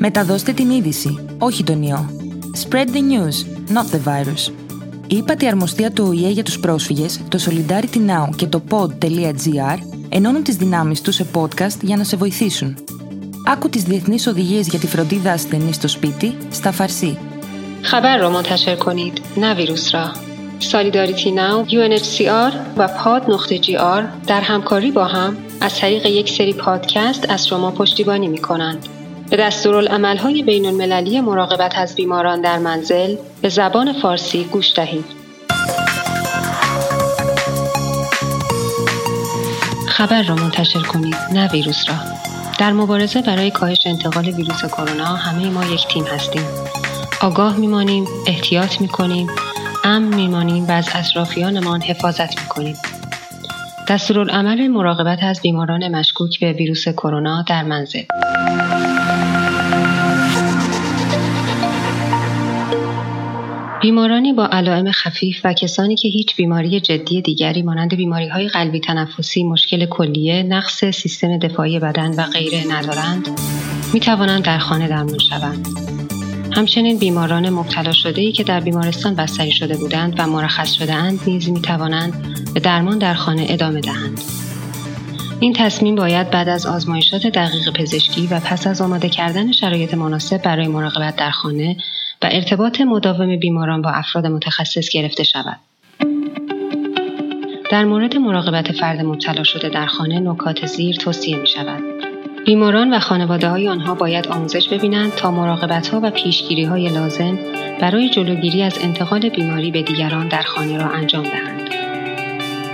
Μεταδώστε την είδηση, όχι τον ιό. Spread the news, not the virus. Η ύπατη αρμοστία του ΟΗΕ για τους πρόσφυγες, το Solidarity Now και το pod.gr ενώνουν τις δυνάμεις τους σε podcast για να σε βοηθήσουν. Άκου τις διεθνείς οδηγίες για τη φροντίδα ασθενή στο σπίτι, στα φαρσί. خبر را منتشر کنید نه ویروس را سالیداریتی ناو UNHCR و پاد نقطه جی آر در همکاری با هم از طریق یک سری پادکست از شما پشتیبانی می کنند. به دستورالعملهای بین المللی مراقبت از بیماران در منزل به زبان فارسی گوش دهید. خبر را منتشر کنید نه ویروس را. در مبارزه برای کاهش انتقال ویروس کرونا همه ما یک تیم هستیم. آگاه میمانیم احتیاط می‌کنیم امن میمانیم و از اطرافیانمان حفاظت می‌کنیم. دستورالعمل مراقبت از بیماران مشکوک به ویروس کرونا در منزل. بیمارانی با علائم خفیف و کسانی که هیچ بیماری جدی دیگری مانند بیماری های قلبی تنفسی، مشکل کلیه، نقص سیستم دفاعی بدن و غیره ندارند، می توانند در خانه درمان شوند. همچنین بیماران مبتلا شده ای که در بیمارستان بستری شده بودند و مرخص شده اند نیز می توانند به درمان در خانه ادامه دهند. این تصمیم باید بعد از آزمایشات دقیق پزشکی و پس از آماده کردن شرایط مناسب برای مراقبت در خانه و ارتباط مداوم بیماران با افراد متخصص گرفته شود. در مورد مراقبت فرد مبتلا شده در خانه نکات زیر توصیه می شود. بیماران و خانواده های آنها باید آموزش ببینند تا مراقبت ها و پیشگیری های لازم برای جلوگیری از انتقال بیماری به دیگران در خانه را انجام دهند.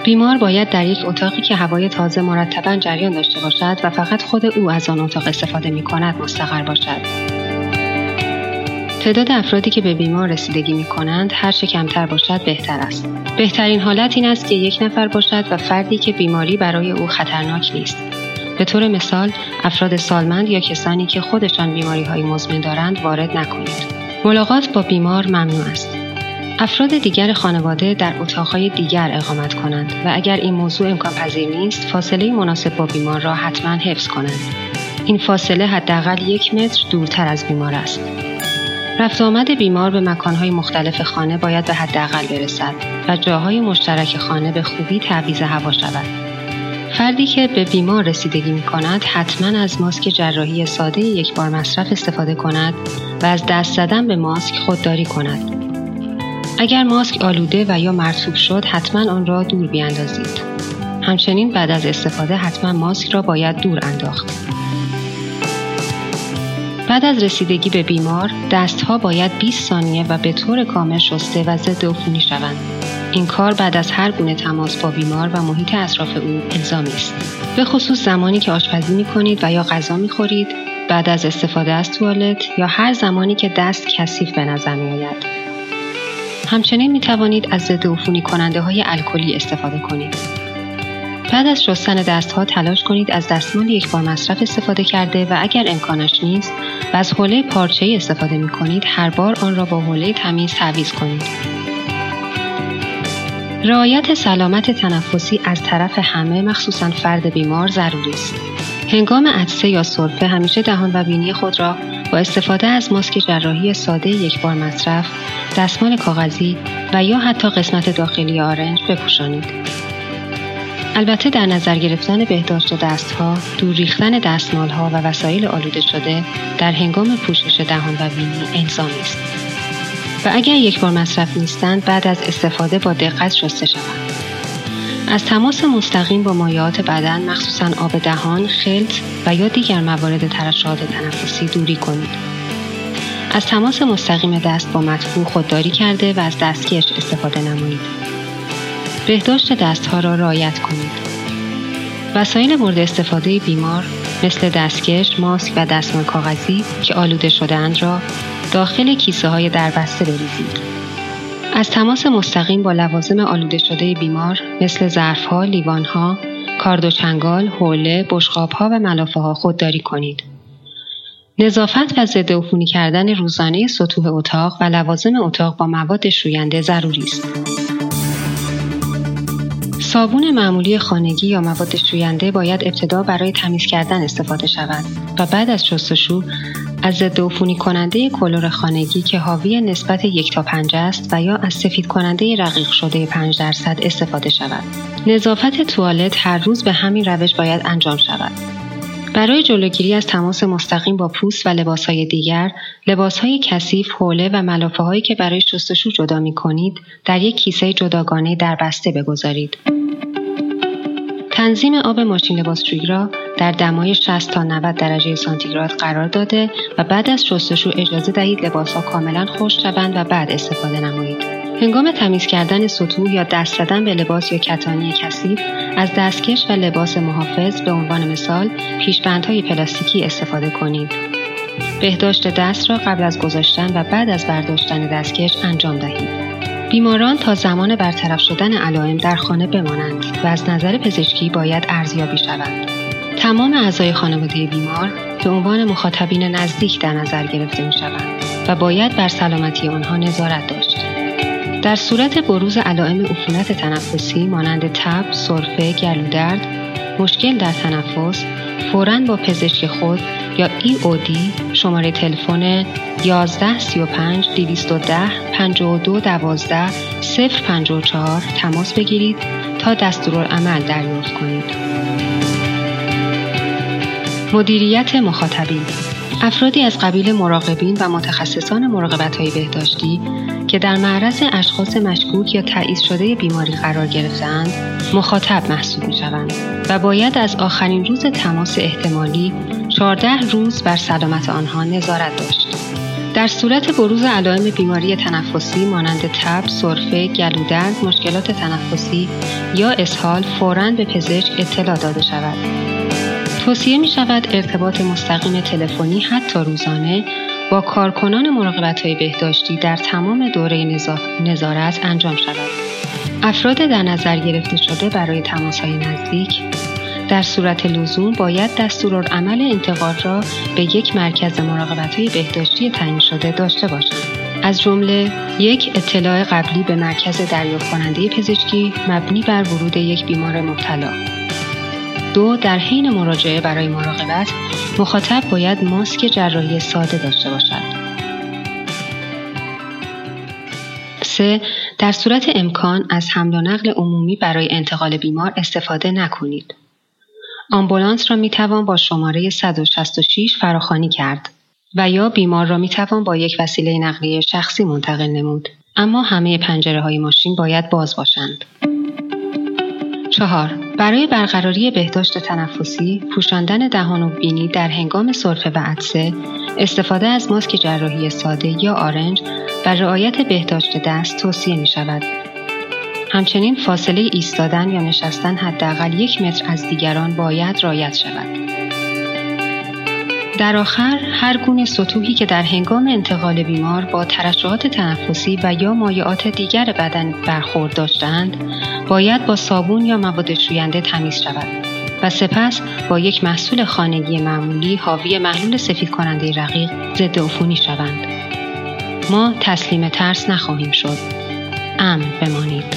بیمار باید در یک اتاقی که هوای تازه مرتبا جریان داشته باشد و فقط خود او از آن اتاق استفاده می کند مستقر باشد. تعداد افرادی که به بیمار رسیدگی می کنند هر چه کمتر باشد بهتر است. بهترین حالت این است که یک نفر باشد و فردی که بیماری برای او خطرناک نیست. به طور مثال افراد سالمند یا کسانی که خودشان بیماری های مزمن دارند وارد نکنید. ملاقات با بیمار ممنوع است. افراد دیگر خانواده در اتاقهای دیگر اقامت کنند و اگر این موضوع امکان پذیر نیست فاصله مناسب با بیمار را حتما حفظ کنند. این فاصله حداقل یک متر دورتر از بیمار است. رفت آمد بیمار به مکانهای مختلف خانه باید به حداقل برسد و جاهای مشترک خانه به خوبی تعویض هوا شود. فردی که به بیمار رسیدگی می کند حتما از ماسک جراحی ساده یک بار مصرف استفاده کند و از دست زدن به ماسک خودداری کند. اگر ماسک آلوده و یا مرتوب شد حتما آن را دور بیاندازید. همچنین بعد از استفاده حتما ماسک را باید دور انداخت. بعد از رسیدگی به بیمار دستها باید 20 ثانیه و به طور کامل شسته و ضد عفونی شوند این کار بعد از هر گونه تماس با بیمار و محیط اطراف او الزامی است به خصوص زمانی که آشپزی می کنید و یا غذا می خورید بعد از استفاده از توالت یا هر زمانی که دست کثیف به نظر می آید. همچنین می توانید از ضد عفونی کننده های الکلی استفاده کنید. بعد از شستن دستها تلاش کنید از دستمال یک بار مصرف استفاده کرده و اگر امکانش نیست و از حوله پارچه استفاده می کنید هر بار آن را با حوله تمیز تعویض کنید. رعایت سلامت تنفسی از طرف همه مخصوصا فرد بیمار ضروری است. هنگام عدسه یا سرفه همیشه دهان و بینی خود را با استفاده از ماسک جراحی ساده یک بار مصرف، دستمال کاغذی و یا حتی قسمت داخلی آرنج بپوشانید. البته در نظر گرفتن بهداشت دستها، دور ریختن دستمالها و وسایل آلوده شده در هنگام پوشش دهان و بینی الزامی است. و اگر یک بار مصرف نیستند بعد از استفاده با دقت شسته شوند. از تماس مستقیم با مایعات بدن مخصوصا آب دهان، خلط و یا دیگر موارد ترشحات تنفسی دوری کنید. از تماس مستقیم دست با مطبوع خودداری کرده و از دستکش استفاده نمایید. بهداشت دستها را رعایت کنید. وسایل مورد استفاده بیمار مثل دستکش، ماسک و دستمال کاغذی که آلوده شدهاند را داخل کیسه های دربسته بریزید. از تماس مستقیم با لوازم آلوده شده بیمار مثل ظرفها، لیوانها، کارد و چنگال، حوله، بشقابها و ملافه ها خودداری کنید. نظافت و ضد عفونی کردن روزانه سطوح اتاق و لوازم اتاق با مواد شوینده ضروری است. صابون معمولی خانگی یا مواد شوینده باید ابتدا برای تمیز کردن استفاده شود و بعد از شستشو از ضد عفونی کننده کلور خانگی که حاوی نسبت یک تا پنج است و یا از سفید کننده رقیق شده 5 درصد استفاده شود. نظافت توالت هر روز به همین روش باید انجام شود. برای جلوگیری از تماس مستقیم با پوست و لباسهای دیگر، لباسهای کثیف، حوله و ملافه هایی که برای شستشو جدا می کنید، در یک کیسه جداگانه در بسته بگذارید. تنظیم آب ماشین لباسشویی را در دمای 60 تا 90 درجه سانتیگراد قرار داده و بعد از شستشو اجازه دهید لباسها کاملا خشک شوند و بعد استفاده نمایید. هنگام تمیز کردن سطوح یا دست زدن به لباس یا کتانی کثیف از دستکش و لباس محافظ به عنوان مثال پیشبندهای پلاستیکی استفاده کنید. بهداشت دست را قبل از گذاشتن و بعد از برداشتن دستکش انجام دهید. بیماران تا زمان برطرف شدن علائم در خانه بمانند و از نظر پزشکی باید ارزیابی شوند. تمام اعضای خانواده بیمار به عنوان مخاطبین نزدیک در نظر گرفته می شوند و باید بر سلامتی آنها نظارت داشت. در صورت بروز علائم عفونت تنفسی مانند تب، سرفه، گلودرد، مشکل در تنفس، فوراً با پزشک خود یا EOD شماره تلفن 11 35 210 52 12 054 تماس بگیرید تا دستورالعمل دریافت کنید. مدیریت مخاطبین افرادی از قبیل مراقبین و متخصصان مراقبت های بهداشتی که در معرض اشخاص مشکوک یا تایید شده بیماری قرار گرفتند مخاطب محسوب می شوند و باید از آخرین روز تماس احتمالی 14 روز بر سلامت آنها نظارت داشت. در صورت بروز علائم بیماری تنفسی مانند تب، سرفه، گلودرد، مشکلات تنفسی یا اسهال فوراً به پزشک اطلاع داده شود. توصیه می شود ارتباط مستقیم تلفنی حتی روزانه با کارکنان مراقبت های بهداشتی در تمام دوره نظارت انجام شود. افراد در نظر گرفته شده برای تماس های نزدیک در صورت لزوم باید دستورالعمل انتقال را به یک مرکز مراقبت های بهداشتی تعیین شده داشته باشند. از جمله یک اطلاع قبلی به مرکز دریافت کننده پزشکی مبنی بر ورود یک بیمار مبتلا دو در حین مراجعه برای مراقبت مخاطب باید ماسک جراحی ساده داشته باشد. سه در صورت امکان از حمل و نقل عمومی برای انتقال بیمار استفاده نکنید. آمبولانس را می توان با شماره 166 فراخانی کرد و یا بیمار را می توان با یک وسیله نقلیه شخصی منتقل نمود. اما همه پنجره های ماشین باید باز باشند. چهار برای برقراری بهداشت تنفسی پوشاندن دهان و بینی در هنگام سرفه و عدسه استفاده از ماسک جراحی ساده یا آرنج و رعایت بهداشت دست توصیه می شود. همچنین فاصله ایستادن یا نشستن حداقل یک متر از دیگران باید رعایت شود. در آخر هر گونه سطوحی که در هنگام انتقال بیمار با ترشحات تنفسی و یا مایعات دیگر بدن برخورد داشتند باید با صابون یا مواد شوینده تمیز شود و سپس با یک محصول خانگی معمولی حاوی محلول سفید کننده رقیق ضد عفونی شوند. ما تسلیم ترس نخواهیم شد. امن بمانید.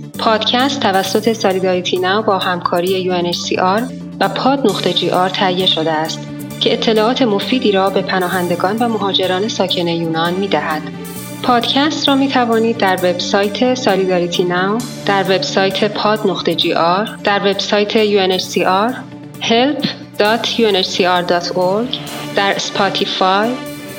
پادکست توسط سالیداریتی ناو با همکاری UNHCR و pod نقطه gr تهیه شده است که اطلاعات مفیدی را به پناهندگان و مهاجران ساکن یونان می دهد. پادکست را می توانید در وبسایت Solidarity Now، در وبسایت pod نقطه gr، در وبسایت UNHCR، help.unhcr.org، در Spotify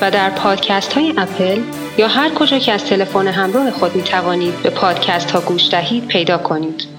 و در پادکست های اپل یا هر کجا که از تلفن همراه خود می توانید به پادکست ها گوش دهید پیدا کنید.